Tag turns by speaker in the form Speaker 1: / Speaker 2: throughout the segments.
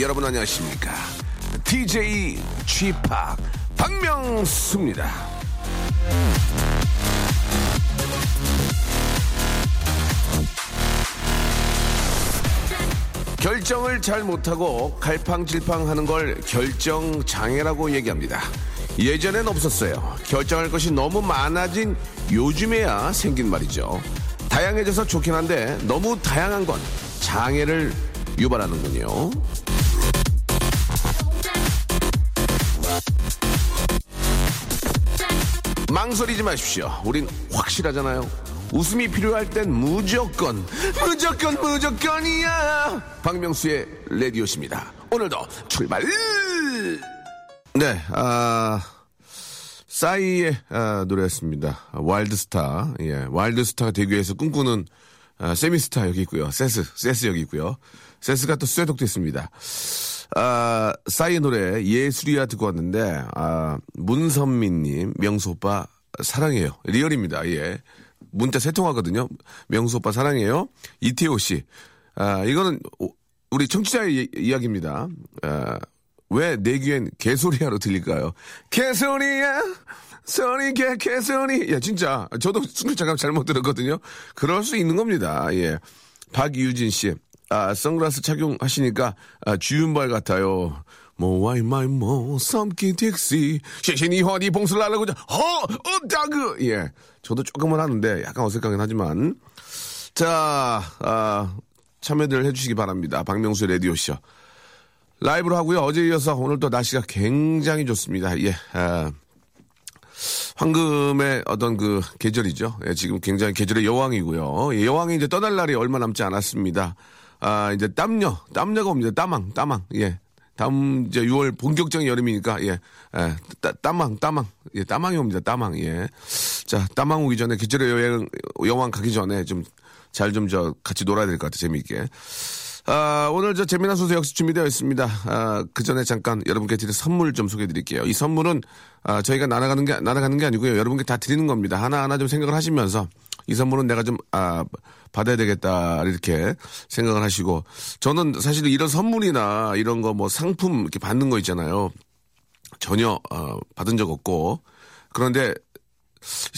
Speaker 1: 여러분 안녕하십니까? DJ g p 박명수입니다. 결정을 잘 못하고 갈팡질팡 하는 걸 결정장애라고 얘기합니다. 예전엔 없었어요. 결정할 것이 너무 많아진 요즘에야 생긴 말이죠. 다양해져서 좋긴 한데 너무 다양한 건 장애를 유발하는군요. 망설이지 마십시오. 우린 확실하잖아요. 웃음이 필요할 땐 무조건, 무조건, 무조건이야. 박명수의 레디오십니다. 오늘도 출발! 네, 아, 싸이의 아, 노래였습니다. 와일드스타. 예, 와일드스타가 되기 위해서 꿈꾸는 아, 세미스타 여기 있고요. 세스, 세스 여기 있고요. 세스가 또 쇠독됐습니다. 아, 싸이의 노래 예술이야 듣고 왔는데, 아, 문선민님, 명수 오빠 사랑해요. 리얼입니다. 예. 문자 세 통 하거든요. 명수 오빠 사랑해요. 이태호 씨. 아, 이거는 우리 청취자의 이, 야기입니다 아, 왜내 귀엔 개소리야로 들릴까요? 개소리야! 소리 개 개소리. 야 진짜 저도 순간 잠깐 잘못 들었거든요. 그럴 수 있는 겁니다. 예. 박유진 씨. 아, 선글라스 착용하시니까 아, 주윤발 같아요. 뭐 와이 마이 뭐 섬기 딕시 시신이 허니 봉수를 하려고 허 어다그 예 저도 조금은 하는데 약간 어색하긴 하지만 자 아, 참여들 해주시기 바랍니다 박명수 라디오 쇼 라이브로 하고요 어제 이어서 오늘 또 날씨가 굉장히 좋습니다 예 아, 황금의 어떤 그 계절이죠. 예, 지금 굉장히 계절의 여왕이고요. 예, 여왕이 이제 떠날 날이 얼마 남지 않았습니다. 아, 이제 땀녀, 땀녀가 옵니다. 땀왕, 땀왕. 예. 다음 이제 6월 본격적인 여름이니까 예, 예 따, 땀왕, 땀왕, 예, 땀왕이 옵니다. 땀왕, 예. 자, 땀왕 오기 전에 계절의 여행 여왕 가기 전에 좀 잘 좀 저 같이 놀아야 될 것 같아 재미있게. 아, 오늘 저 재미난 소식 역시 준비되어 있습니다. 아, 그 전에 잠깐 여러분께 드릴 선물 좀 소개해 드릴게요. 이 선물은 아, 저희가 날아가는 게, 날아가는 게 아니고요. 여러분께 다 드리는 겁니다. 하나 하나 좀 생각을 하시면서 이 선물은 내가 좀, 아, 받아야 되겠다. 이렇게 생각을 하시고 저는 사실 이런 선물이나 이런 거 뭐 상품 이렇게 받는 거 있잖아요. 전혀, 어, 받은 적 없고 그런데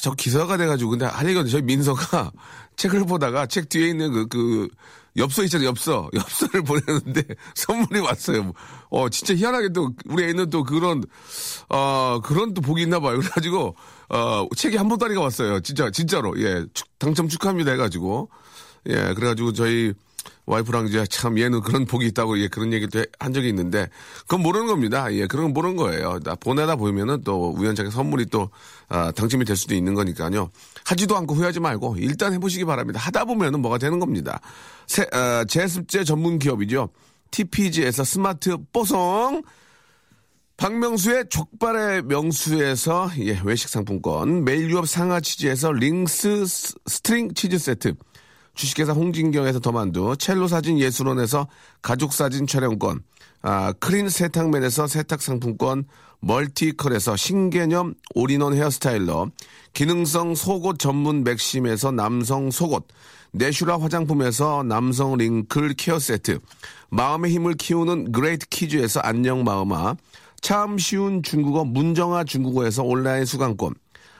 Speaker 1: 저 기사가 돼가지고 근데 아니 저희 민서가 책을 보다가 책 뒤에 있는 그, 그 엽서 있잖아요, 엽서. 엽서를 보내는데 선물이 왔어요. 어, 진짜 희한하게 또 우리 애는 또 그런, 어, 그런 또 복이 있나 봐요. 그래가지고, 어, 책이 한 보따리가 왔어요. 진짜, 진짜로. 예. 당첨 축하합니다 해가지고. 예, 그래가지고 저희 와이프랑 이제 참 얘는 그런 복이 있다고 예, 그런 얘기도 한 적이 있는데 그건 모르는 겁니다. 예, 그런 건 모르는 거예요. 나 보내다 보면은 또 우연찮게 선물이 또 아, 당첨이 될 수도 있는 거니까요. 하지도 않고 후회하지 말고 일단 해보시기 바랍니다. 하다 보면은 뭐가 되는 겁니다. 세, 어, 제습제 전문 기업이죠. TPG에서 스마트 뽀송. 박명수의 족발의 명수에서 예, 외식 상품권, 매일유업 상하 치즈에서 링스 string 치즈 세트, 주식회사 홍진경에서 더만두, 첼로 사진 예술원에서 가족 사진 촬영권, 아, 크린 세탁맨에서 세탁 상품권, 멀티컬에서 신개념 all-in-one hair styler, 기능성 속옷 전문 맥심에서 남성 속옷, 내슈라 화장품에서 남성 wrinkle care 세트, 마음의 힘을 키우는 그레이트 키즈에서 안녕 마음아, 참 쉬운 중국어 문정아 중국어에서 온라인 수강권,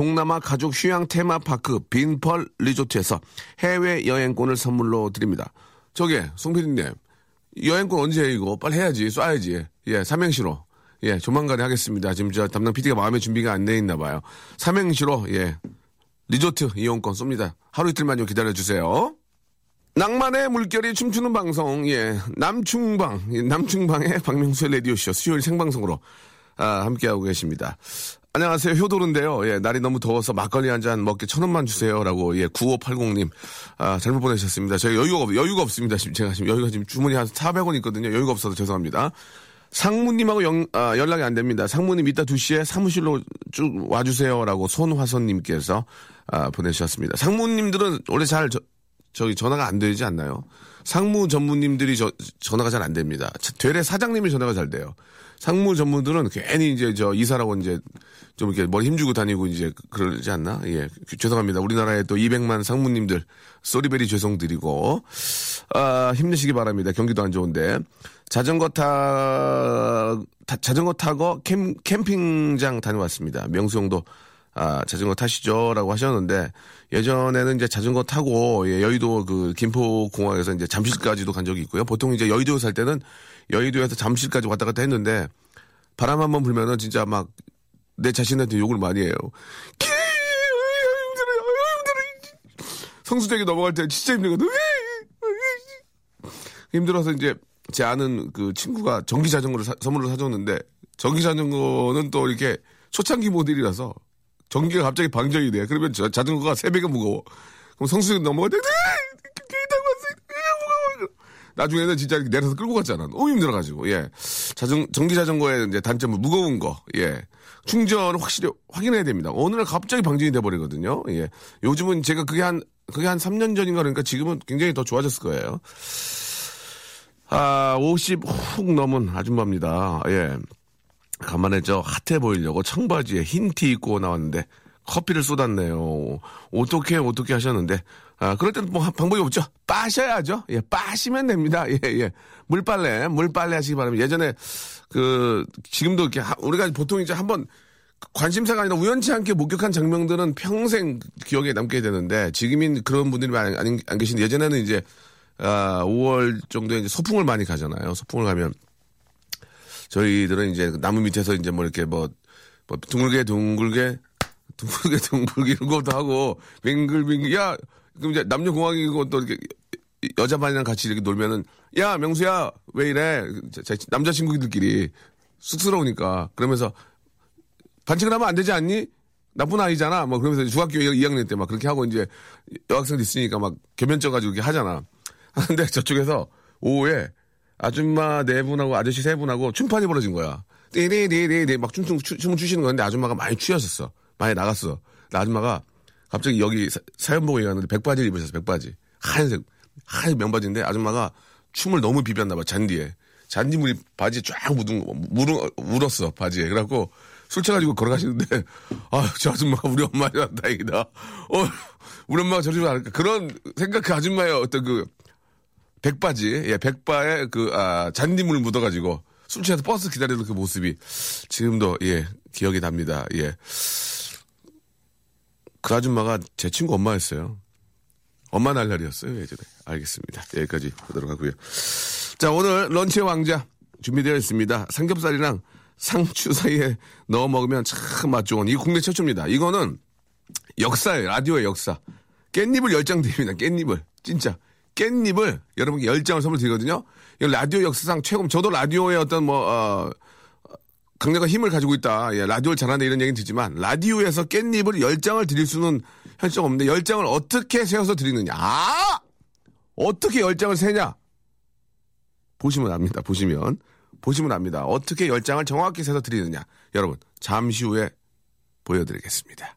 Speaker 1: 동남아 가족 휴양 테마파크 빈펄 리조트에서 해외 여행권을 선물로 드립니다. 저기, 송PD님, 여행권 언제 해, 이거? 빨리 해야지, 쏴야지. 예, 삼행시로. 예, 조만간에 하겠습니다. 지금 저 담당 PD가 마음의 준비가 안 돼 있나 봐요. 삼행시로, 예, 리조트 이용권 쏩니다. 하루 이틀만 좀 기다려 주세요. 낭만의 물결이 춤추는 방송, 예, 남충방, 예, 남충방의 박명수의 라디오쇼 수요일 생방송으로 아, 함께하고 계십니다. 안녕하세요. 효도른데요. 예, 날이 너무 더워서 막걸리 한 잔 먹게 천 원만 주세요라고 예, 9580님 아, 잘못 보내셨습니다. 저희 여유가 없, 여유가 없습니다. 지금 제가 지금 여유가 지금 주문이 한 400원 있거든요. 여유가 없어서 죄송합니다. 상무님하고 영, 아, 연락이 안 됩니다. 상무님 이따 2시에 사무실로 쭉 와주세요라고 손화선님께서 아, 보내주셨습니다. 상무님들은 원래 잘 저, 저기 전화가 안 되지 않나요? 상무 전무님들이 저, 전화가 잘 안 됩니다. 되레 사장님이 전화가 잘 돼요. 상무 전무들은 괜히 이제 저 이사라고 이제 좀 이렇게 머리 힘주고 다니고 이제 그러지 않나? 예. 죄송합니다. 우리나라에 또 200만 상무님들 쏘리베리 죄송드리고 아, 힘내시기 바랍니다. 경기도 안 좋은데. 자전거 타, 타 자전거 타고 캠, 캠핑장 다녀왔습니다. 명수형도 아, 자전거 타시죠라고 하셨는데 예전에는 이제 자전거 타고 예, 여의도 그 김포 공항에서 이제 잠실까지도 간 적이 있고요. 보통 이제 여의도에 살 때는 여의도에서 잠실까지 왔다 갔다 했는데 바람 한번 불면은 진짜 막 내 자신한테 욕을 많이 해요. 성수대교 넘어갈 때 진짜 힘들거든. 힘들어서 이제 제 아는 그 친구가 전기 자전거를 사, 선물로 사줬는데 전기 자전거는 또 이렇게 초창기 모델이라서 전기가 갑자기 방전이 돼. 그러면 저 자전거가 세 배가 무거워. 그럼 성수대교 넘어갈 때 나중에는 진짜 내려서 끌고 갔잖아. 너무 힘들어가지고, 예. 자전, 전기 자전거의 이제 단점은 무거운 거, 예. 충전을 확실히 확인해야 됩니다. 날 갑자기 방전이 돼버리거든요. 예. 요즘은 제가 그게 한, 그게 한 3년 전인가 그러니까 지금은 굉장히 더 좋아졌을 거예요. 아, 50 훅 넘은 아줌마입니다. 예. 간만에 저 핫해 보이려고 청바지에 흰 티 입고 나왔는데 커피를 쏟았네요. 어떻게 어떻게 하셨는데 아 그럴 때는 뭐 방법이 없죠. 빠셔야죠. 예, 빠시면 됩니다. 예, 예. 물빨래, 물빨래 하시기 바랍니다. 예전에 그 지금도 이렇게 하, 우리가 보통 이제 한번 관심사가 아니라 우연치 않게 목격한 장면들은 평생 기억에 남게 되는데 지금인 그런 분들이 많이 안, 안 계신데 예전에는 이제 아 5월 정도에 이제 소풍을 많이 가잖아요. 소풍을 가면 저희들은 이제 나무 밑에서 이제 뭐 이렇게 뭐, 뭐 둥글게 둥글게 둥글게 둥글게 이런 것도 하고 빙글빙글 야 그럼 이제 남녀 공항이고 또 이렇게 여자 반이랑 같이 이렇게 놀면은 야 명수야 왜 이래 남자친구들끼리 쑥스러우니까 그러면서 반칙을 하면 안 되지 않니? 나쁜 아이잖아. 뭐 그러면서 중학교 2학년 때 막 그렇게 하고 이제 여학생도 있으니까 막 겸연쩍 가지고 이렇게 하잖아. 하는데 저쪽에서 오후에 아줌마 네 분하고 아저씨 세 분하고 춤판이 벌어진 거야. 띠리리리리 막 춤 춤 춤을 추시는 건데 아줌마가 많이 취하셨어. 많이 나갔어. 아줌마가 갑자기 여기 사, 연 보고 얘기하는데 백바지를 입으셨어. 백바지. 하얀색 하얀 명바지인데 아줌마가 춤을 너무 비볐나 봐. 잔디에. 잔디물이 바지에 쫙 묻은 거, 물, 울었어, 바지에. 그래갖고 술 취해가지고 걸어가시는데, 아, 저 아줌마가 우리 엄마야, 다행이다. 어, 우리 엄마가 저러지 않을까. 그런 생각 그 아줌마의 어떤 그 백바지, 예, 백바에 그, 아, 잔디물 묻어가지고 술 취해서 버스 기다리는 그 모습이 지금도, 예, 기억이 납니다. 예. 그 아줌마가 제 친구 엄마였어요. 엄마 날 날이었어요, 예전에. 알겠습니다. 여기까지 보도록 하고요. 자, 오늘 런치의 왕자 준비되어 있습니다. 삼겹살이랑 상추 사이에 넣어 먹으면 참 맛 좋은 이 국내 최초입니다. 이거는 역사예요. 라디오의 역사. 깻잎을 열장 드립니다. 깻잎을. 진짜. 깻잎을 여러분께 열장을 선물 드리거든요. 이 라디오 역사상 최고, 저도 라디오의 어떤 뭐, 어, 강력한 힘을 가지고 있다. 예, 라디오를 잘한다 이런 얘기는 듣지만 라디오에서 깻잎을 열장을 드릴 수는 현실적 없는데 열장을 어떻게 세워서 드리느냐. 아! 어떻게 열장을 세냐? 보시면 압니다. 보시면. 보시면 압니다. 어떻게 열장을 정확히 세서 드리느냐. 여러분, 잠시 후에 보여드리겠습니다.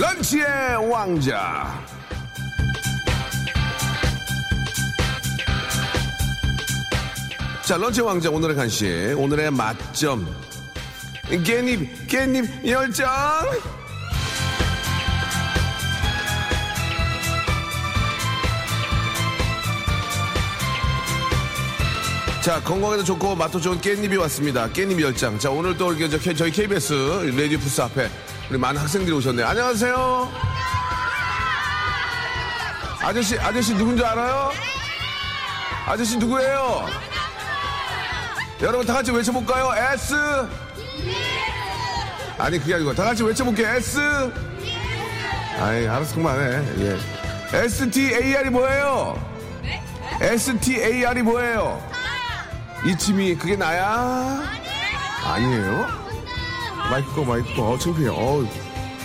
Speaker 1: 런치의 왕자. 자, 런치의 왕자 오늘의 간식, 오늘의 맛점. 깻잎, 깻잎 열정. 자, 건강에도 좋고 맛도 좋은 깻잎이 왔습니다. 깻잎 열장. 자, 오늘 또 이렇게 저희 KBS 라디오 부스 앞에 우리 많은 학생들이 오셨네요. 안녕하세요. 아저씨, 아저씨 누군지 알아요? 아저씨 누구예요? 여러분 다 같이 외쳐볼까요? S. 아니, 그게 아니고 다 같이 외쳐볼게요. S. 아이, 알아서 그만해. 예. STAR이 뭐예요? STAR이 뭐예요? 이침이 그게 나야? 아니에요? 마이크 꺼. 어 창피해. 어,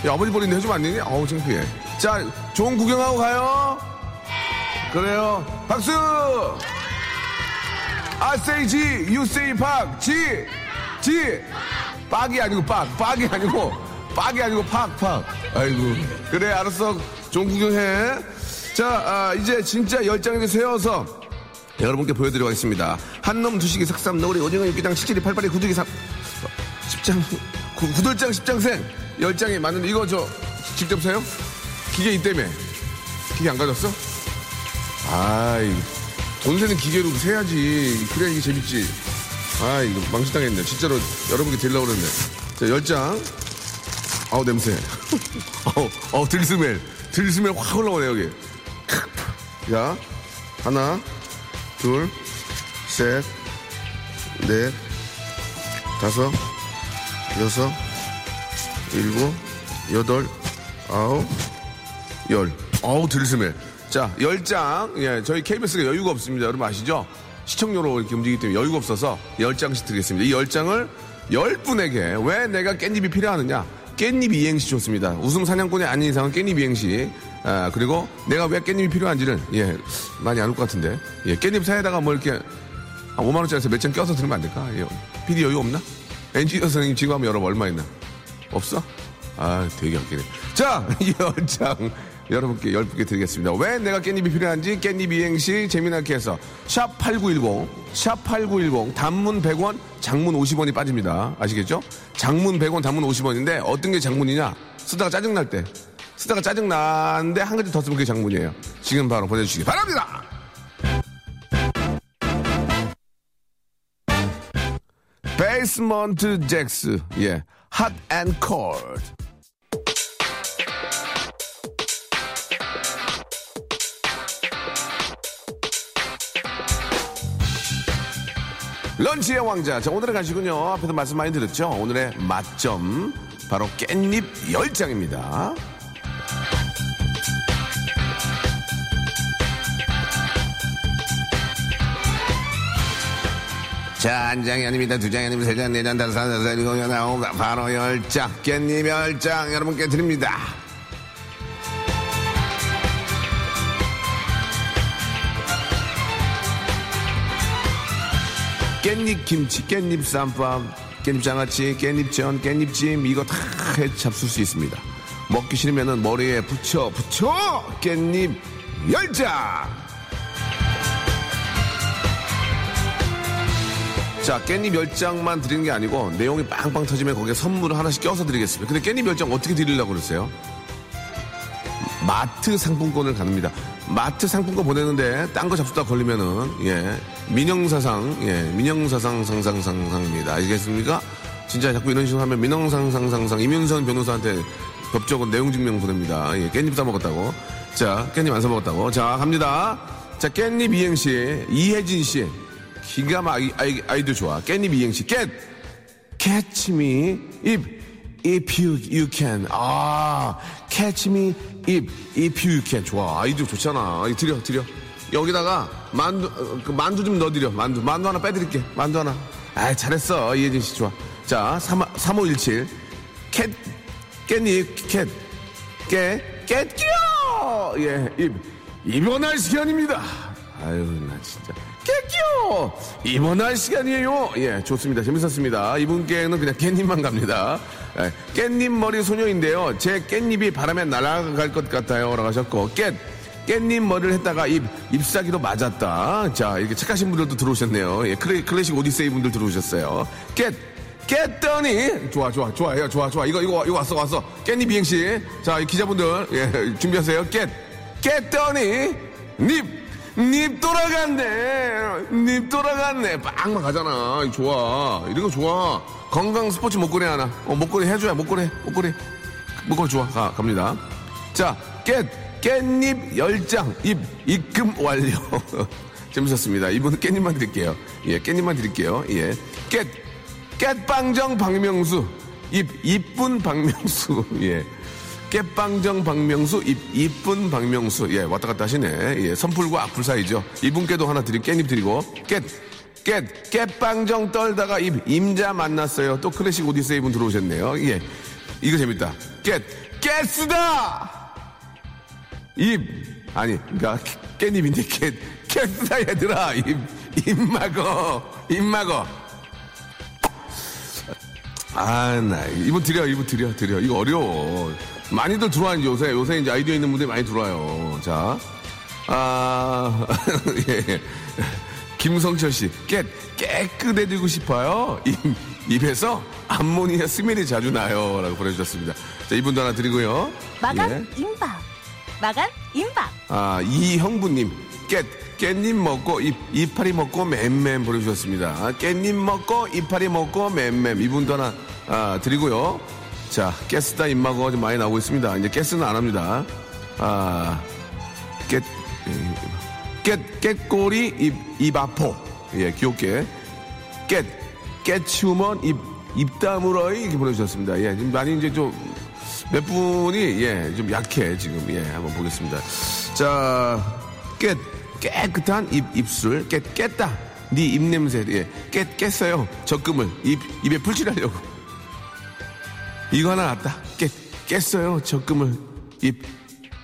Speaker 1: 야, 아버지 버린데 해주면 안 되니? 어우 창피해. 자, 좋은 구경하고 가요. 그래요. 박수. I say G, you say 박. G, G. 빡이 아니고 빡. 빡이 아니고 빡이 아니고 팍 팍. 아이고. 그래 알았어. 좋은 구경해. 자, 아, 이제 진짜 열 장을 세워서 여러분께 보여드리도록 하겠습니다. 한놈 두식이 석삼 너구리 오징어 육개장 칠칠이 팔팔이 구두기 삼 십장 구, 구들장 십장생. 열 장이 맞는데 이거 저 직접 세요? 기계 있다며 기계 안 가졌어? 아이 돈 세는 기계로 세야지. 그래야 이게 재밌지. 아 이거 망신당했네. 진짜로 여러분께 드리려고 그랬네. 자 열 장. 아우 냄새. 어우 어우 들스멜. 들스멜 확 올라오네 여기. 자 하나 둘, 셋, 넷, 다섯, 여섯, 일곱, 여덟, 아홉, 열. 어우, 들스멜. 자, 열 장. 예, 저희 KBS가 여유가 없습니다. 여러분 아시죠? 시청료로 이렇게 움직이기 때문에 여유가 없어서 열 장씩 드리겠습니다. 이 열 장을 열 분에게 왜 내가 깻잎이 필요하느냐? 깻잎 이행시 좋습니다. 웃음 사냥꾼이 아닌 이상은 깻잎 이행시. 아, 그리고 내가 왜 깻잎이 필요한지를, 예, 많이 안 올 것 같은데. 예, 깻잎 사이에다가 뭐 이렇게, 한 5만원짜리에서 몇 장 껴서 들으면 안 될까? 예, PD 여유 없나? 엔지니어 선생님 지금 한번 열어봐. 얼마 있나? 없어? 아, 되게 웃기네. 자, 이 열장 여러분께 열 분께 드리겠습니다. 왜 내가 깻잎이 필요한지 깻잎 이행시 재미나게 해서 샵 8910, 샵 8910 단문 100원, 장문 50원이 빠집니다. 아시겠죠? 장문 100원, 단문 50원인데 어떤 게 장문이냐? 쓰다가 짜증날 때. 쓰다가 짜증나는데 한 가지 더 쓰면 그게 장문이에요. 지금 바로 보내주시기 바랍니다! Basement Jaxx, 예, Hot and Cold. 런치의 왕자. 자, 오늘의 간식은요. 앞에서 말씀 많이 드렸죠. 오늘의 맛점. 바로 깻잎 열장입니다. 자, 한 장이 아닙니다. 두 장이 아닙니다. 세 장, 네 장, 다섯 장, 다섯 장, 일곱 장, 아홉 장, 바로 열 장. 깻잎 열 장 여러분께 드립니다. 깻잎 김치, 깻잎 쌈밥, 깻잎 장아찌, 깻잎전, 깻잎찜 이거 다해 잡술 수 있습니다. 먹기 싫으면은 머리에 붙여 붙여 깻잎 열 장. 자, 깻잎 열장만 드리는 게 아니고 내용이 빵빵 터지면 거기에 선물을 하나씩 껴서 드리겠습니다. 근데 깻잎 열장 어떻게 드리려고 그러세요? 마트 상품권을 가릅니다. 마트 상품권 보내는데 딴 거 잡수다 걸리면은 예 민영사상 예 민영사상 상상상상입니다. 알겠습니까? 진짜 자꾸 이런 식으로 하면 민영상 상상상 이윤선 변호사한테 법적으로 내용 증명 보냅니다. 예 깻잎 사 먹었다고. 자 깻잎 안 사 먹었다고. 자 갑니다. 자 깻잎 이행시 이혜진 씨 기가 막 아이, 아이, 아이도 좋아. 깻잎 이행시. 깻! catch me if if you you can 아 catch me if if you can 좋아. 아이디어 좋잖아. 이 드려 드려. 여기다가 만두 어, 그 만두 좀 넣어드려. 만두. 만두 하나 빼드릴게. 만두 하나. 아 잘했어. 이혜진 씨 좋아. 자 3, 3517 캣 깻잎 캣깨 깻끼요 예입 입원할 시간입니다. 아유 나 진짜 깻끼요! 입원할 시간이에요. 예 좋습니다. 재밌었습니다. 이분께는 그냥 깻잎만 갑니다. 예, 깻잎 머리 소녀인데요. 제 깻잎이 바람에 날아갈 것 같아요. 라고 하셨고 깻 깻잎 머리를 했다가 입 잎사귀도 맞았다. 자 이렇게 착하신 분들도 들어오셨네요. 예 클래, 클래식 오디세이 분들 들어오셨어요. 깻 깼더니 좋아 좋아 좋아요. 좋아 좋아. 이거 이거 이거 왔어 왔어. 깻잎 이행시. 자이 기자분들 예 준비하세요. 깼 깼더니 닙 닙 돌아갔네. 닙 돌아갔네. 빵만 가잖아. 좋아. 이런 거 좋아. 건강 스포츠 목걸이 하나. 어, 목걸이 해줘야 목걸이. 목걸이. 목걸이 좋아. 가, 갑니다. 자, 깻. 깻잎 열장 입 입금 완료. 재밌었습니다. 이분은 깻잎만 드릴게요. 예, 깻잎만 드릴게요. 예. 깻. 깻빵정 박명수. 입, 이쁜 박명수. 예. 깨빵정 박명수, 입, 이쁜 박명수. 예, 왔다 갔다 하시네. 예, 선풀과 악플 사이죠. 이분께도 하나 드리, 깻잎 드리고. 깻, 깻, 깨빵정 떨다가 입, 임자 만났어요. 또 클래식 오디세이 분 들어오셨네요. 예. 이거 재밌다. 깻, 깨쓰다! 입, 아니, 그니까, 깻잎인데, 깻, 깨쓰다, 얘들아. 입, 입 막어. 입 막어. 아, 나, 이분 드려, 이분 드려, 드려. 이거 어려워. 많이들 들어와, 이제 요새. 요새 이제 아이디어 있는 분들이 많이 들어와요. 자. 아, 예. 김성철 씨. 깨, 깨끗해지고 싶어요. 입, 입에서 암모니아 스멜이 자주 나요. 라고 보내주셨습니다. 자, 이분도 하나 드리고요.
Speaker 2: 마감
Speaker 1: 예.
Speaker 2: 임박. 마감 임박.
Speaker 1: 아, 이형부님. 깻, 깻잎 먹고, 이, 이파리 먹고, 맴맴 보내주셨습니다. 깻잎 먹고, 이파리 먹고, 맴맴. 이분도 하나, 아, 드리고요. 자, 깨스다 입마고 좀 많이 나오고 있습니다. 이제 깨스는 안 합니다. 아, 깨, 깨, 깨꼬리 입, 입 아포. 예, 귀엽게. 깨, 깨치우면 입, 입 다물어 이렇게 보내주셨습니다. 예, 지금 많이 이제 좀, 몇 분이, 예, 좀 약해, 지금. 예, 한번 보겠습니다. 자, 깨, 깨끗한 입, 입술. 깨, 깼다. 네 입냄새. 예, 깨, 깼어요. 적금을. 입, 입에 풀칠하려고. 이거 하나 놨다. 깨, 깼어요. 적금을. 입,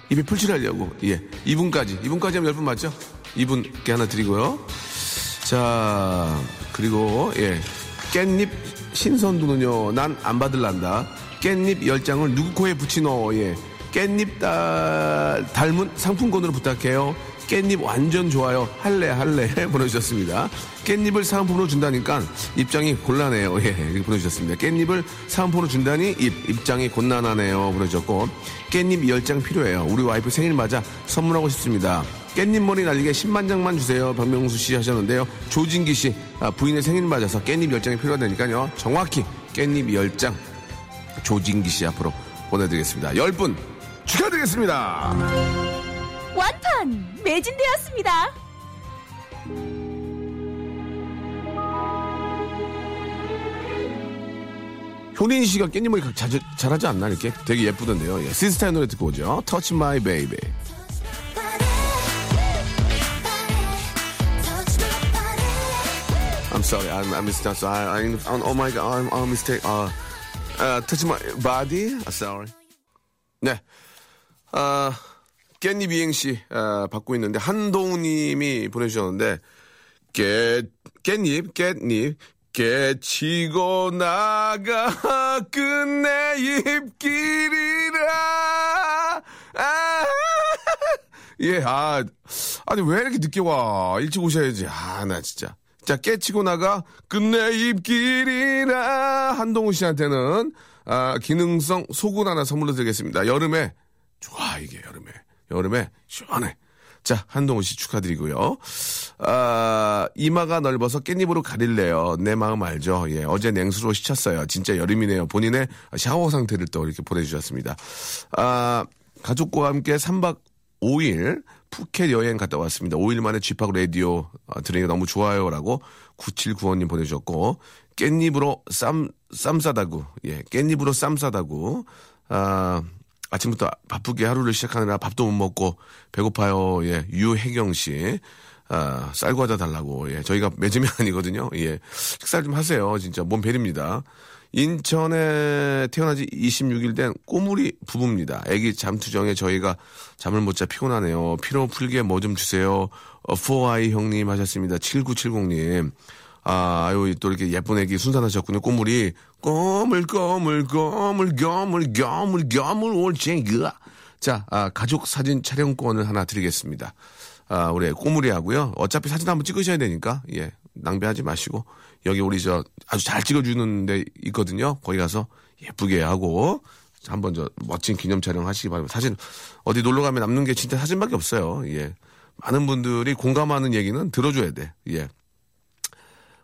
Speaker 1: 입에 풀칠하려고. 예. 이분까지. 이분까지 하면 열분 맞죠? 이분께 하나 드리고요. 자, 그리고, 예. 깻잎 신선두는요, 난 안 받을란다. 깻잎 열장을 누구 코에 붙이노, 예. 깻잎 달, 닮은 상품권으로 부탁해요. 깻잎 완전 좋아요. 할래, 할래. 보내주셨습니다. 깻잎을 상품으로 준다니까 입장이 곤란해요. 예, 이렇게 보내주셨습니다. 깻잎을 상품으로 준다니 입, 입장이 곤란하네요. 보내주셨고. 깻잎 열장 필요해요. 우리 와이프 생일 맞아 선물하고 싶습니다. 깻잎 머리 날리게 10만 장만 주세요. 박명수 씨 하셨는데요. 조진기 씨, 아, 부인의 생일 맞아서 깻잎 열장이 필요하다니까요. 정확히 깻잎 열장 조진기 씨 앞으로 보내드리겠습니다. 10분 축하드리겠습니다.
Speaker 2: 완판 매진되었습니다.
Speaker 1: 효린 씨가 깻잎머리 자주, 잘하지 않나 이렇게 되게 예쁘던데요. 예, 시스타의 노래 듣고 오죠. Touch My Baby. I'm sorry. So I, I, oh my God, I'm, I'm mistake. Uh, uh, touch my body. Uh, sorry. 네. 아, 깻잎 이행시 아, 받고 있는데 한동우님이 보내주셨는데 깻 깻잎 깻잎 깨치고 나가 끝내 입길이라 아, 예, 아, 아니 왜 이렇게 늦게 와? 일찍 오셔야지. 아, 나 진짜. 자, 깨치고 나가 끝내 입길이라 한동훈 씨한테는 아, 기능성 속옷 하나 선물로 드리겠습니다. 여름에 좋아 이게 여름에 여름에 시원해. 자, 한동훈 씨 축하드리고요. 아, 이마가 넓어서 깻잎으로 가릴래요. 내 마음 알죠? 예, 어제 냉수로 씻었어요. 진짜 여름이네요. 본인의 샤워 상태를 또 이렇게 보내주셨습니다. 아, 가족과 함께 3박 5일 푸켓 여행 갔다 왔습니다. 5일 만에 쥐팍 라디오 아, 들으니까 너무 좋아요라고 9795님 보내주셨고 깻잎으로 쌈, 쌈 싸다구. 예, 깻잎으로 쌈 싸다구. 아, 아침부터 바쁘게 하루를 시작하느라 밥도 못 먹고 배고파요. 예, 유혜경 씨. 아, 쌀과자 달라고. 예, 저희가 매점이 아니거든요. 예, 식사 좀 하세요. 진짜 몸 베립니다. 인천에 태어난 지 26일 된 꼬물이 부부입니다. 애기 잠투정에 저희가 잠을 못 자 피곤하네요. 피로 풀게 뭐 좀 주세요. 어, 4i 형님 하셨습니다. 7970님. 아, 아유, 또 이렇게 예쁜 애기 순산하셨군요. 꼬물이. 꼬물, 꼬물, 꼬물, 꼬물, 꼬물, 꼬물, 올챙이가. 자, 아, 가족 사진 촬영권을 하나 드리겠습니다. 아, 우리 꼬물이 하고요. 어차피 사진 한번 찍으셔야 되니까, 예, 낭비하지 마시고, 여기 우리 저 아주 잘 찍어주는 데 있거든요. 거기 가서 예쁘게 하고, 한번 저 멋진 기념 촬영 하시기 바랍니다. 사진, 어디 놀러 가면 남는 게 진짜 사진밖에 없어요. 예. 많은 분들이 공감하는 얘기는 들어줘야 돼. 예.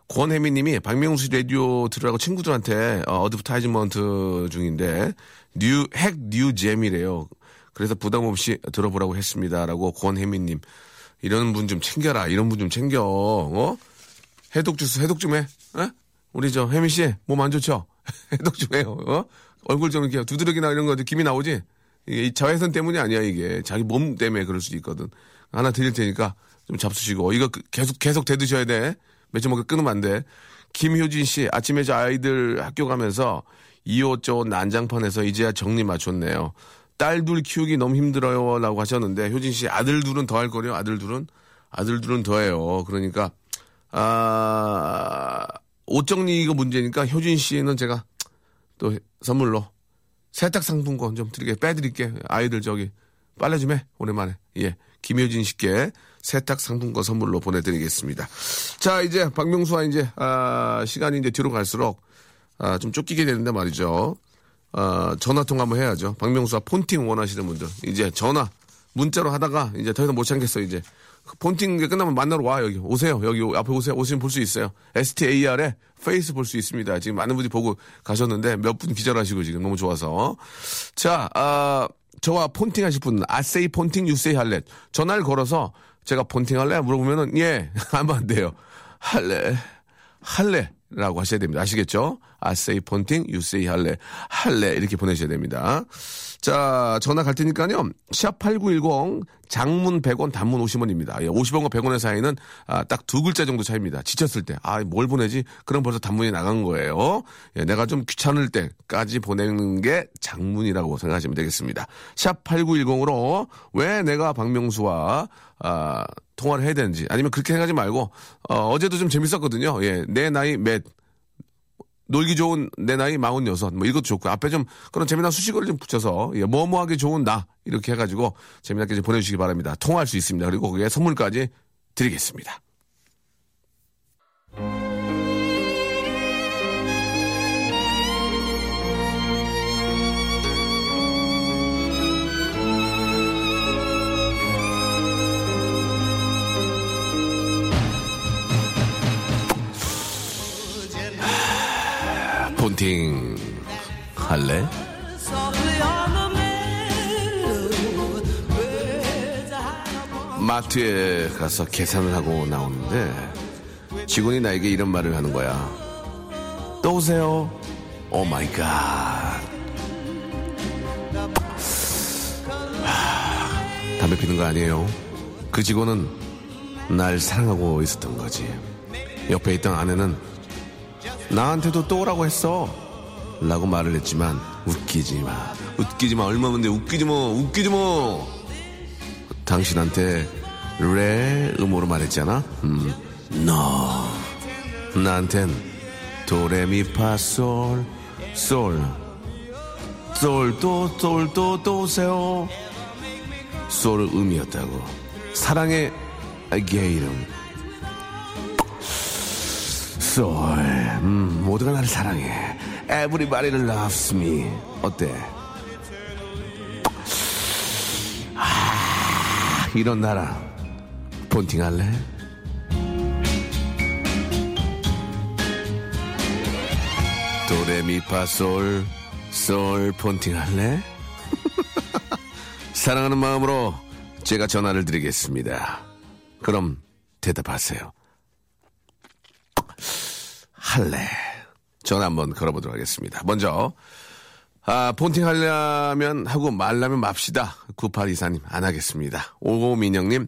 Speaker 1: 권혜미 님이 박명수 라디오 들으라고 친구들한테 어, advertisement 중인데 뉴, 핵 뉴잼이래요. 그래서 부담 없이 들어보라고 했습니다라고 권혜미 님. 이런 분 좀 챙겨라. 이런 분 좀 챙겨. 어? 해독 주스 해독 좀 해. 어? 우리 저 혜미 씨 몸 안 좋죠? 해독 좀 해요. 어? 얼굴 좀 이렇게 두드러기나 이런 거 기미 나오지? 이게 자외선 때문이 아니야 이게 자기 몸 때문에 그럴 수도 있거든. 하나 드릴 테니까 좀 잡수시고 이거 그 계속 계속 대드셔야 돼. 먹고 끊으면 안 돼. 김효진 씨 아침에 저 아이들 학교 가면서 이옷저옷 난장판에서 이제야 정리 맞췄네요. 딸 둘 키우기 너무 힘들어요 라고 하셨는데 효진 씨 아들 둘은 더 할 거요 아들 둘은 아들 둘은 더해요. 그러니까 아 옷 정리 이거 문제니까 효진 씨는 제가 또 선물로 세탁 상품권 좀 드리게 빼드릴게 아이들 저기 빨래 좀 해 오랜만에 예 김효진 씨께 세탁 상품권 선물로 보내드리겠습니다. 자 이제 박명수와 이제 아, 시간이 이제 뒤로 갈수록 아, 좀 쫓기게 되는데 말이죠. 아, 전화 통화 한번 해야죠. 박명수와 폰팅 원하시는 분들. 이제 전화 문자로 하다가 이제 더 이상 못 참겠어 이제. 폰팅 끝나면 만나러 와 여기. 오세요. 여기 앞에 오세요. 오시면 볼 수 있어요. STAR의 face 볼 수 있습니다. 지금 많은 분이 보고 가셨는데 몇 분 기절하시고 지금 너무 좋아서. 자 아, 저와 폰팅 하실 분 아세이 폰팅 유세이 할래 전화를 걸어서 제가 폰팅 할래 물어보면은 예 하면 안 돼요 할래 할래 라고 하셔야 됩니다. 아시겠죠? 아세이 폰팅, 유세이 할래, 할래, 이렇게 보내셔야 됩니다. 자, 전화 갈 테니까요. 샵8910, 장문 100원, 단문 50원입니다. 예, 50원과 100원의 사이는 아, 딱 두 글자 정도 차이입니다. 지쳤을 때. 아, 뭘 보내지? 그럼 벌써 단문이 나간 거예요. 예, 내가 좀 귀찮을 때까지 보내는 게 장문이라고 생각하시면 되겠습니다. 샵 8910으로 왜 내가 박명수와 아, 통화를 해야 되는지 아니면 그렇게 생각하지 말고 어, 제도 좀 재밌었거든요. 예, 내 나이 몇 놀기 좋은 내 나이 마흔 여섯 뭐 이것도 좋고 앞에 좀 그런 재미난 수식어를 좀 붙여서 예, 뭐뭐하게 좋은 나 이렇게 해가지고 재미나게 좀 보내주시기 바랍니다. 통화할 수 있습니다. 그리고 거기에 선물까지 드리겠습니다. 폰팅 할래? 마트에 가서 계산을 하고 나오는데 직원이 나에게 이런 말을 하는 거야. 또 오세요. Oh my god. 담배 피는 거 아니에요. 그 직원은 날 사랑하고 있었던 거지. 옆에 있던 아내는 나한테도 또 오라고 했어. 라고 말을 했지만 웃기지 마. 웃기지 마. 얼마 만데 웃기지 뭐. 웃기지 뭐. 당신한테 레 음으로 말했잖아. 음. No. 나한텐 도레미파솔 솔. 솔도 솔도 또 오세요. 솔 음이었다고. 사랑의 게 이름. 솔. 음, 모두가 나를 사랑해. Everybody loves me. 어때? 아, 이런 나라. 폰팅 할래? 도레미파 솔 솔 폰팅 할래? 사랑하는 마음으로 제가 전화를 드리겠습니다. 그럼 대답하세요. 할래. 전화 한번 걸어보도록 하겠습니다. 먼저, 아, 폰팅 하려면 하고 말라면 맙시다. 9824님, 안 하겠습니다. 오고민영님,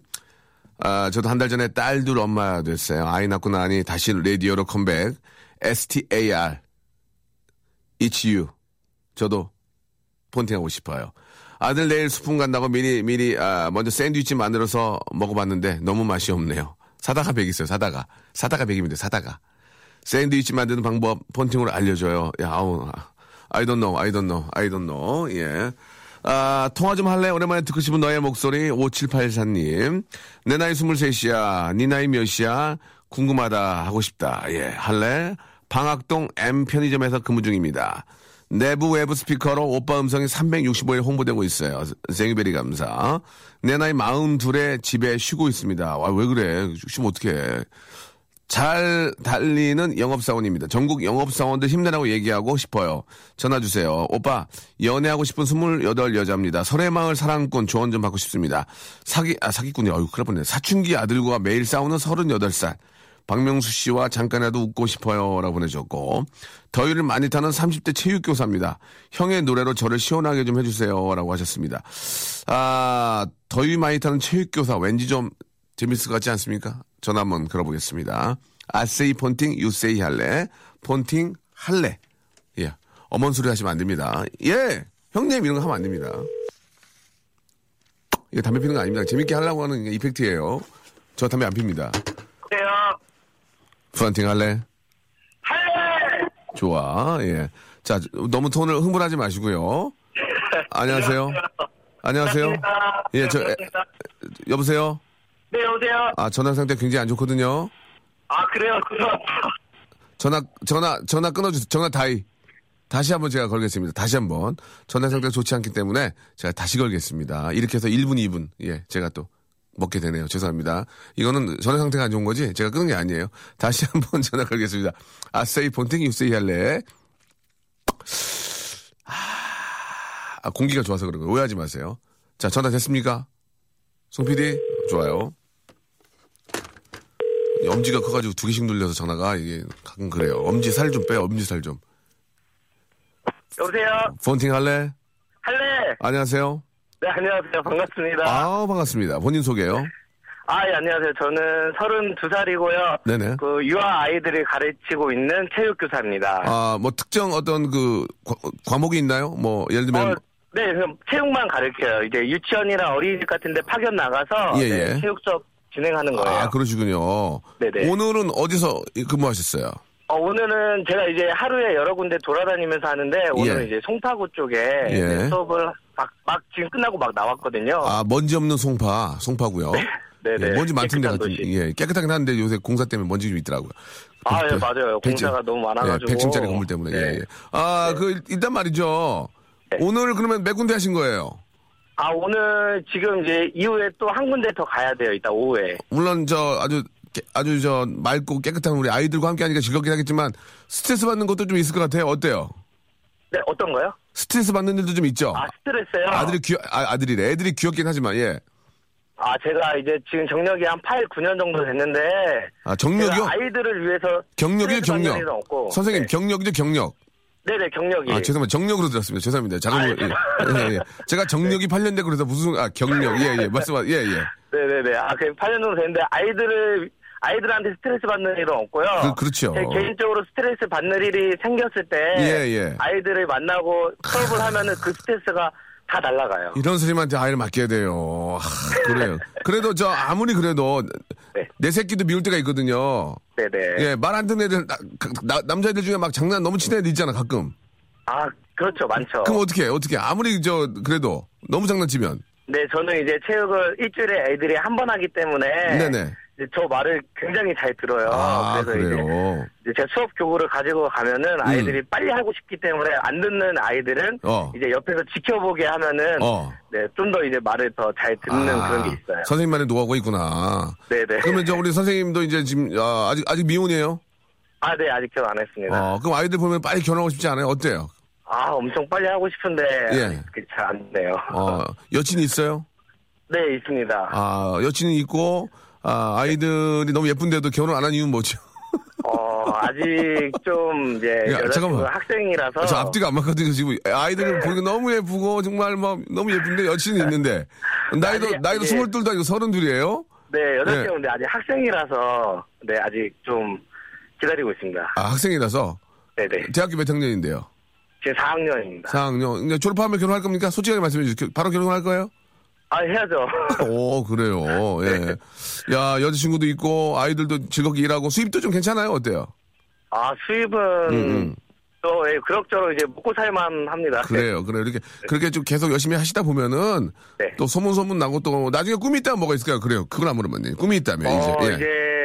Speaker 1: 아, 저도 한 달 전에 딸 둘 엄마 됐어요. 아이 낳고 나니 다시 라디오로 컴백. STAR. It's you. 저도 폰팅하고 싶어요. 아들 내일 수풍 간다고 미리, 미리, 아, 먼저 샌드위치 만들어서 먹어봤는데 너무 맛이 없네요. 사다가 백 있어요, 사다가. 사다가 백입니다, 사다가. 샌드위치 만드는 방법 폰팅으로 알려줘요. 야, 아우, I don't know, I don't know, I don't know. 예. 아, 통화 좀 할래? 오랜만에 듣고 싶은 너의 목소리 5784님. 내 나이 23이야. 네 나이 몇이야? 궁금하다. 하고 싶다. 예, 할래? 방학동 M 편의점에서 근무 중입니다. 내부 외부 스피커로 오빠 음성이 365일 홍보되고 있어요. 생유베리 감사. 내 나이 42에 집에 쉬고 있습니다. 와, 왜 그래? 쉬면 어떡해. 잘 달리는 영업사원입니다. 전국 영업사원들 힘내라고 얘기하고 싶어요. 전화 주세요. 오빠, 연애하고 싶은 28 여자입니다. 설해마을 사랑꾼 조언 좀 받고 싶습니다. 사기, 아, 사기꾼이, 어휴, 큰일 뻔네. 사춘기 아들과 매일 싸우는 38살. 박명수 씨와 잠깐이라도 웃고 싶어요. 라고 보내줬고. 더위를 많이 타는 30대 체육교사입니다. 형의 노래로 저를 시원하게 좀 해주세요. 라고 하셨습니다. 아, 더위 많이 타는 체육교사. 왠지 좀 재밌을 것 같지 않습니까? 전화 한번 걸어보겠습니다. 아세이 폰팅, 유세이 할래. 폰팅 할래. 예. 어먼 소리 하시면 안 됩니다. 예! 형님 이런 거 하면 안 됩니다. 이게 담배 피는 거 아닙니다. 재밌게 하려고 하는 게 이펙트예요. 저 담배 안 핍니다.
Speaker 3: 그래요.
Speaker 1: 폰팅 할래?
Speaker 3: 할래!
Speaker 1: 좋아. 예. 자, 너무 톤을 흥분하지 마시고요. 안녕하세요. 안녕하세요. 예, 저, 에, 여보세요?
Speaker 3: 네, 여보세요?
Speaker 1: 아, 전화 상태 굉장히 안 좋거든요.
Speaker 3: 아, 그래요?
Speaker 1: 전화, 전화, 전화 끊어주세요. 전화 다이. 다시 한번 제가 걸겠습니다. 다시 한번. 전화 상태가 좋지 않기 때문에 제가 다시 걸겠습니다. 이렇게 해서 1분, 2분. 예, 제가 또 먹게 되네요. 죄송합니다. 이거는 전화 상태가 안 좋은 거지? 제가 끊은 게 아니에요. 다시 한번 전화 걸겠습니다. 아세이 본팅 유세이 할래. 아, 공기가 좋아서 그런 거예요. 오해하지 마세요. 자, 전화 됐습니까? 송 PD? 좋아요. 이 엄지가 커가지고 두 개씩 눌려서 전화가 이게 가끔 그래요. 엄지 살 좀 빼요. 엄지 살 좀.
Speaker 3: 여보세요?
Speaker 1: 폰팅 할래?
Speaker 3: 할래?
Speaker 1: 안녕하세요.
Speaker 3: 네, 안녕하세요. 반갑습니다. 아,
Speaker 1: 아 반갑습니다. 본인 소개요.
Speaker 3: 예, 안녕하세요. 저는 32살이고요.
Speaker 1: 네네.
Speaker 3: 그 유아 아이들을 가르치고 있는 체육교사입니다.
Speaker 1: 아 뭐 특정 어떤 그 과, 과목이 있나요? 뭐 예를 들면
Speaker 3: 어, 네, 그럼 체육만 가르쳐요. 이제 유치원이나 어린이집 같은 데 파견 나가서
Speaker 1: 예,
Speaker 3: 네,
Speaker 1: 예.
Speaker 3: 체육 수업 진행하는 거예요.
Speaker 1: 아 그러시군요.
Speaker 3: 네네.
Speaker 1: 오늘은 어디서 근무하셨어요?
Speaker 3: 어, 오늘은 제가 이제 하루에 여러 군데 돌아다니면서 하는데 오늘은
Speaker 1: 예.
Speaker 3: 이제 송파구 쪽에
Speaker 1: 예.
Speaker 3: 수업을 막, 막 지금 끝나고 막 나왔거든요.
Speaker 1: 아 먼지 없는 송파, 송파고요.
Speaker 3: 네네.
Speaker 1: 예, 먼지 많던데 같은. 예 깨끗하긴 한데 요새 공사 때문에 먼지 좀 있더라고요.
Speaker 3: 아, 예,
Speaker 1: 그,
Speaker 3: 맞아요. 공사가 너무 많아가지고.
Speaker 1: 예, 100층짜리 건물 때문에.
Speaker 3: 네.
Speaker 1: 예, 예. 아, 그 일단 말이죠.
Speaker 3: 네.
Speaker 1: 오늘 그러면 몇 군데 하신 거예요?
Speaker 3: 아, 오늘 지금 이제 이후에 또 한 군데 더 가야 돼요. 이따 오후에.
Speaker 1: 물론 저 아주 깨- 아주 저 맑고 깨끗한 우리 아이들과 함께 하니까 즐겁긴 하겠지만 스트레스 받는 것도 좀 있을 것 같아요. 어때요?
Speaker 3: 네, 어떤 거요?
Speaker 1: 스트레스 받는 일도 좀 있죠.
Speaker 3: 아, 스트레스요?
Speaker 1: 아들이 귀 아, 아들이래. 애들이 귀엽긴 하지만 예.
Speaker 3: 아, 제가 이제 지금 경력이 한 8, 9년 정도 됐는데.
Speaker 1: 아 정력이요?
Speaker 3: 제가 아이들을 위해서.
Speaker 1: 경력이요, 경력.
Speaker 3: 없고.
Speaker 1: 선생님
Speaker 3: 네.
Speaker 1: 경력이죠, 경력.
Speaker 3: 네네, 경력이.
Speaker 1: 아 죄송합니다. 정력으로 들었습니다. 죄송합니다. 작은 거, 예, 예, 예. 제가 정력이 8년 되고 그래서 무슨 아 경력 예, 예. 말씀 예, 예.
Speaker 3: 네네네. 아, 그 8년 정도 됐는데 아이들을 아이들한테 스트레스 받는 일은 없고요.
Speaker 1: 그-.
Speaker 3: 제 개인적으로 스트레스 받는 일이 생겼을 때
Speaker 1: 예, 예.
Speaker 3: 아이들을 만나고 수업을 하면은 그 스트레스가 다 날아가요.
Speaker 1: 이런 선생님한테 아이를 맡겨야 돼요. 하, 그래요. 그래도 저 아무리 그래도
Speaker 3: 네.
Speaker 1: 내 새끼도 미울 때가 있거든요.
Speaker 3: 네네.
Speaker 1: 예, 말 안 듣는 애들, 나- 나- 남자애들 중에 막 장난 너무 치는 애들 있잖아, 가끔.
Speaker 3: 아 그렇죠 많죠.
Speaker 1: 그럼 어떻게 해, 어떻게 해. 아무리 저, 그래도 너무 장난치면.
Speaker 3: 네 저는 이제 체육을 일주일에 애들이 한 번 하기 때문에
Speaker 1: 네네.
Speaker 3: 저 말을 굉장히 잘 들어요.
Speaker 1: 아,
Speaker 3: 그래서
Speaker 1: 그래요. 음.
Speaker 3: 이제 제가 수업 교구를 가지고 가면은 아이들이 빨리 하고 싶기 때문에 안 듣는 아이들은
Speaker 1: 어.
Speaker 3: 이제 옆에서 지켜보게 하면은
Speaker 1: 어.
Speaker 3: 네, 좀 더 이제 말을 더 잘 듣는
Speaker 1: 아,
Speaker 3: 그런 게 있어요.
Speaker 1: 선생님만의 노하우가 있구나.
Speaker 3: 네네.
Speaker 1: 그러면 저 우리 선생님도 이제 지금, 아, 직 아직 미혼이에요?
Speaker 3: 아, 네, 아직 결혼 안 했습니다.
Speaker 1: 어, 그럼 아이들 보면 빨리 결혼하고 싶지 않아요? 어때요?
Speaker 3: 아, 엄청 빨리 하고 싶은데
Speaker 1: 예.
Speaker 3: 잘안 돼요.
Speaker 1: 어, 여친이 있어요?
Speaker 3: 네, 있습니다.
Speaker 1: 아, 여친이 있고, 아, 아이들이 너무 예쁜데도 결혼 안 한 이유는 뭐죠?
Speaker 3: 어, 아직 좀 이제
Speaker 1: 야, 잠깐만.
Speaker 3: 학생이라서
Speaker 1: 저 앞뒤가 안 맞거든요, 지금. 아이들을 보니까 너무 예쁘고, 정말 막 너무 예쁜데 여친이 있는데. 나이도,
Speaker 3: 아니,
Speaker 1: 나이도
Speaker 3: 예.
Speaker 1: 스물둘도 아니고 서른둘이에요?
Speaker 3: 네,
Speaker 1: 네.
Speaker 3: 여자친구인데 아직 학생이라서 네, 아직 좀 기다리고 있습니다.
Speaker 1: 아, 학생이라서.
Speaker 3: 네, 네.
Speaker 1: 대학교 몇 학년인데요?
Speaker 3: 지금 4학년입니다.
Speaker 1: 4학년. 이제 졸업하면 결혼할 겁니까? 솔직하게 말씀해 주세요. 바로 결혼할 거예요?
Speaker 3: 아, 해야죠.
Speaker 1: 오, 그래요. 예. 야, 여자친구도 있고, 아이들도 즐겁게 일하고, 수입도 좀 괜찮아요? 어때요?
Speaker 3: 아, 수입은
Speaker 1: 음, 음.
Speaker 3: 또 예, 그럭저럭 이제 먹고 살만 합니다.
Speaker 1: 그래요. 그래요. 이렇게, 그렇게 좀 계속 열심히 하시다 보면은,
Speaker 3: 네.
Speaker 1: 또 소문소문 나고 또, 나중에 꿈이 있다면 뭐가 있을까요? 그래요. 그걸 안 물어봤네. 꿈이 있다면,
Speaker 3: 어,
Speaker 1: 이제.
Speaker 3: 이제,
Speaker 1: 예.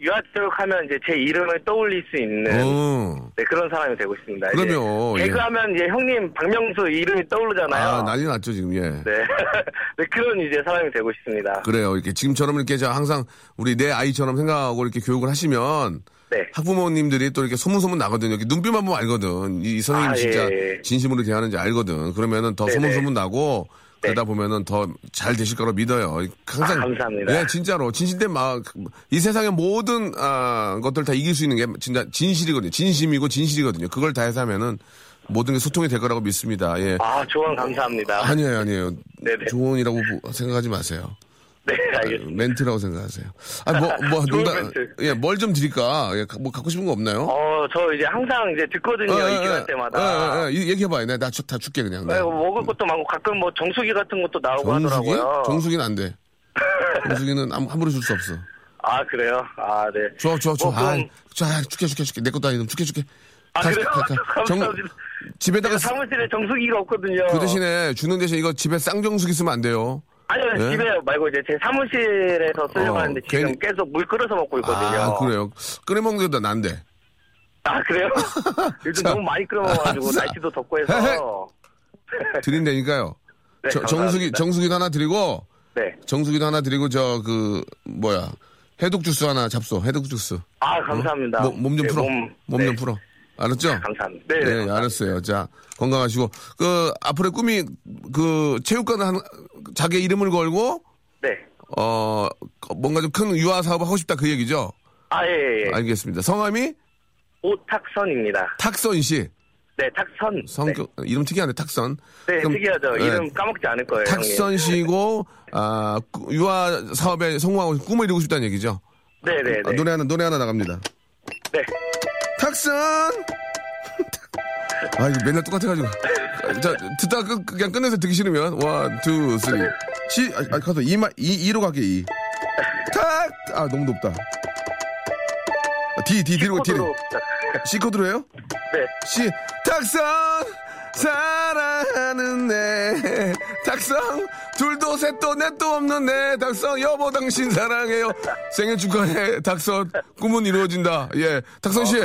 Speaker 3: 유아체육하면 이제 제 이름을 떠올릴 수 있는
Speaker 1: 어.
Speaker 3: 네, 그런 사람이 되고 싶습니다.
Speaker 1: 그러면, 예.
Speaker 3: 개그하면 이제 형님 박명수 이름이 떠오르잖아요.
Speaker 1: 아, 난리 났죠, 지금, 예.
Speaker 3: 네. 네, 그런 이제 사람이 되고 싶습니다.
Speaker 1: 그래요. 이렇게 지금처럼 이렇게 저 항상 우리 내 아이처럼 생각하고 이렇게 교육을 하시면
Speaker 3: 네.
Speaker 1: 학부모님들이 또 이렇게 소문소문 나거든요. 이렇게 눈빛만 보면 알거든. 이, 이 선생님
Speaker 3: 아,
Speaker 1: 진짜
Speaker 3: 예, 예.
Speaker 1: 진심으로 대하는지 알거든. 그러면은 더
Speaker 3: 네네.
Speaker 1: 소문소문 나고
Speaker 3: 네.
Speaker 1: 그러다 보면은 더 잘 되실 거라 믿어요. 항상
Speaker 3: 아, 감사합니다.
Speaker 1: 예, 진짜로 진실된 막이 세상의 모든 아, 것들 다 이길 수 있는 게 진짜 진실이거든요. 진심이고 진실이거든요. 그걸 다해서 하면은 모든 게 소통이 될 거라고 믿습니다. 예.
Speaker 3: 아, 조언 감사합니다.
Speaker 1: 아니에요, 아니에요.
Speaker 3: 네네.
Speaker 1: 조언이라고 보- 생각하지 마세요.
Speaker 3: 네, 알겠습니다.
Speaker 1: 멘트라고 생각하세요.아, 뭐, 뭐,
Speaker 3: 좋은
Speaker 1: 농담,
Speaker 3: 멘트.
Speaker 1: 예, 뭘 좀 드릴까? 예, 가- 뭐 갖고 싶은 거 없나요?
Speaker 3: 어, 저 이제 항상 이제 듣거든요.
Speaker 1: 어,
Speaker 3: 이 시간 때마다.
Speaker 1: 예, 예, 예, 얘기해봐요. 내가 다, 주- 다 줄게, 그냥.
Speaker 3: 네,
Speaker 1: 네.
Speaker 3: 먹을 것도 많고 가끔 뭐 정수기 같은 것도 나오고
Speaker 1: 정수기?
Speaker 3: 하더라고요.
Speaker 1: 정수기는 안 돼. 정수기는 아무- 함부로 줄 수 없어.
Speaker 3: 아, 그래요? 아, 네.
Speaker 1: 줘, 줘, 줘.
Speaker 3: 뭐
Speaker 1: 아,
Speaker 3: 그럼-
Speaker 1: 자, 줄게, 줄게, 줄게. 내 것도 아니고 줄게, 줄게.
Speaker 3: 아,
Speaker 1: 가-
Speaker 3: 그래요?
Speaker 1: 가- 가- 정,
Speaker 3: 감사합니다.
Speaker 1: 집에다가,
Speaker 3: 사무실에 정수기가 없거든요.
Speaker 1: 그 대신에 주는 대신 이거 집에 쌍정수기 쓰면 안 돼요.
Speaker 3: 아니요,
Speaker 1: 예?
Speaker 3: 집에 말고 이제 제 사무실에서 쓰려고
Speaker 1: 어,
Speaker 3: 하는데 지금
Speaker 1: 괜히-
Speaker 3: 계속 물 끓여서 먹고 있거든요.
Speaker 1: 아, 그래요. 끓여 먹는 게더 난데.
Speaker 3: 아, 그래요? 요즘
Speaker 1: 자,
Speaker 3: 너무 많이 끓여 먹어가지고
Speaker 1: 알았어.
Speaker 3: 날씨도 덥고. 해서.
Speaker 1: 드린다니까요.
Speaker 3: 네,
Speaker 1: 저- 정수기. 정수기도 하나 드리고,
Speaker 3: 네.
Speaker 1: 정수기도 하나 드리고, 저, 그, 뭐야. 해독 주스 하나 잡숴. 해독 주스.
Speaker 3: 아, 감사합니다.
Speaker 1: 몸좀
Speaker 3: 네,
Speaker 1: 풀어.
Speaker 3: 몸,
Speaker 1: 몸좀
Speaker 3: 네.
Speaker 1: 풀어. 알았죠?
Speaker 3: 감사합니다. 네, 네,
Speaker 1: 네,
Speaker 3: 감사합니다.
Speaker 1: 알았어요. 자, 건강하시고. 그, 앞으로의 꿈이, 그, 체육관 한, 자기 이름을 걸고,
Speaker 3: 네.
Speaker 1: 어, 뭔가 좀 큰 유아 사업을 하고 싶다 그 얘기죠?
Speaker 3: 아, 예, 예. 예.
Speaker 1: 알겠습니다. 성함이
Speaker 3: 오탁선입니다.
Speaker 1: 탁선 씨.
Speaker 3: 네, 탁선.
Speaker 1: 성격, 이름 특이하네, 탁선.
Speaker 3: 네, 네
Speaker 1: 그럼,
Speaker 3: 특이하죠.
Speaker 1: 네,
Speaker 3: 이름 까먹지 않을 거예요. 형님.
Speaker 1: 탁선 씨고, 아, 꾸- 유아 사업에 성공하고 꿈을 이루고 싶다는 얘기죠?
Speaker 3: 네, 네,
Speaker 1: 아,
Speaker 3: 네.
Speaker 1: 노래 하나, 노래 하나 나갑니다.
Speaker 3: 네.
Speaker 1: 탁선! 아, 이거 맨날 똑같아가지고. 자, 듣다가 끝, 그냥 끝내서 듣기 싫으면, 원, 투, 쓰리. 시, 아, 아 가서 이마, 이, 이로 갈게, 이. 탁! 아, 너무 높다. 아, D, D, D로, D로.
Speaker 3: 코드로.
Speaker 1: C 코드로 해요?
Speaker 3: 네.
Speaker 1: 시, 탁선! 사랑하는 내 탁성 둘도 셋도 넷도 없는 내 탁성 여보 당신 사랑해요 생일 축하해 탁선 꿈은 이루어진다 예 탁선 씨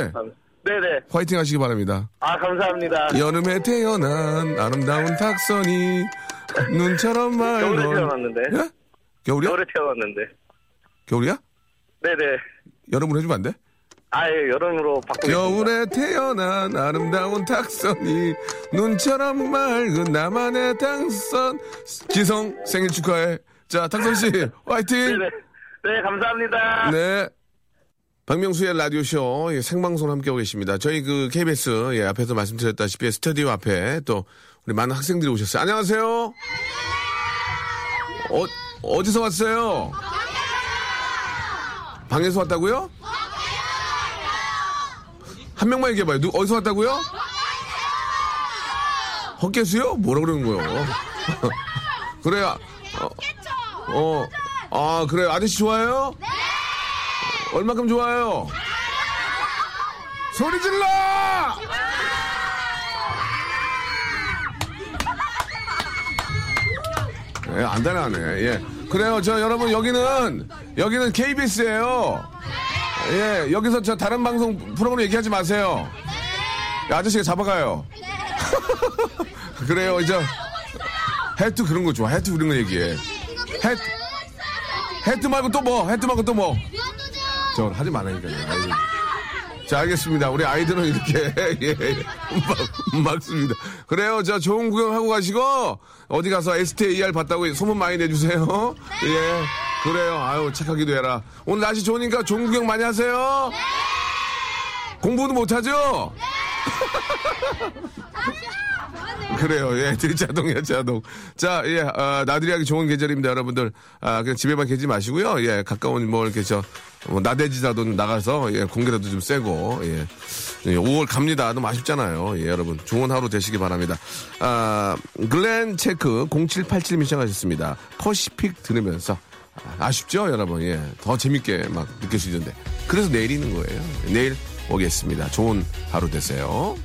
Speaker 3: 네네.
Speaker 1: 화이팅 하시기 바랍니다
Speaker 3: 아, 감사합니다.
Speaker 1: 여름에 태어난 아름다운 탁선이 눈처럼
Speaker 3: 겨울에
Speaker 1: 맑은
Speaker 3: 태어났는데.
Speaker 1: 예? 겨울이야?
Speaker 3: 겨울에 태어났는데.
Speaker 1: 겨울이야?
Speaker 3: 네네.
Speaker 1: 여름으로 해주면 안 돼?
Speaker 3: 아, 예, 여름으로 바꾸겠습니다.
Speaker 1: 겨울에 태어난 아름다운 탁선이 눈처럼 맑은 나만의 탁선 지성 생일 축하해 자 탁선 씨 화이팅
Speaker 3: 네네. 네, 감사합니다.
Speaker 1: 네 박명수의 라디오쇼 예, 생방송 함께하고 계십니다 저희 그 KBS 예, 앞에서 말씀드렸다시피 스튜디오 앞에 또 우리 많은 학생들이 오셨어요 안녕하세요 어, 어디서 왔어요 방에서 왔다고요? 한 명만 얘기해봐요. 누, 어디서 왔다고요? 헛개수요? 뭐라 그러는 거예요? 그래요. 어, 어, 아, 그래요. 아저씨 좋아해요? 네! 얼마큼 좋아해요? 소리 질러! 예, 안 따라하네. 예. 그래요. 저 여러분 여기는 여기는 KBS예요. 예, 여기서 저 다른 방송 프로그램 얘기하지 마세요. 야, 아저씨가 잡아가요. 그래요, 이제 해트 그런 거 좋아. 해트 그런 거 얘기해. 해트 해트 말고 또 뭐? 해트 말고 또 뭐? 저 하지 말라니까요. 자, 알겠습니다. 우리 아이들은 이렇게, 예, 예. 막, 막습니다. 그래요. 저 좋은 구경하고 가시고, 어디 가서 STAR 봤다고 소문 많이 내주세요. 예. 그래요. 아유, 착하기도 해라. 오늘 날씨 좋으니까 좋은 구경 많이 하세요. 공부도 못하죠? 그래요. 예, 들자동이야, 자동. 자, 예, 아, 나들이 하기 좋은 계절입니다, 여러분들. 아, 그냥 집에만 계지 마시고요. 예, 가까운 뭐 이렇게 저, 뭐 나대지라도 나가서, 예, 공기라도 좀 쐬고, 예. 예, 5월 갑니다. 너무 아쉽잖아요. 예, 여러분. 좋은 하루 되시기 바랍니다. 아, 글렌 체크 0787님 시작하셨습니다. 퍼시픽 들으면서. 아, 아쉽죠, 여러분? 예. 더 재밌게 막 느껴지던데. 그래서 내일 있는 거예요. 내일 오겠습니다. 좋은 하루 되세요.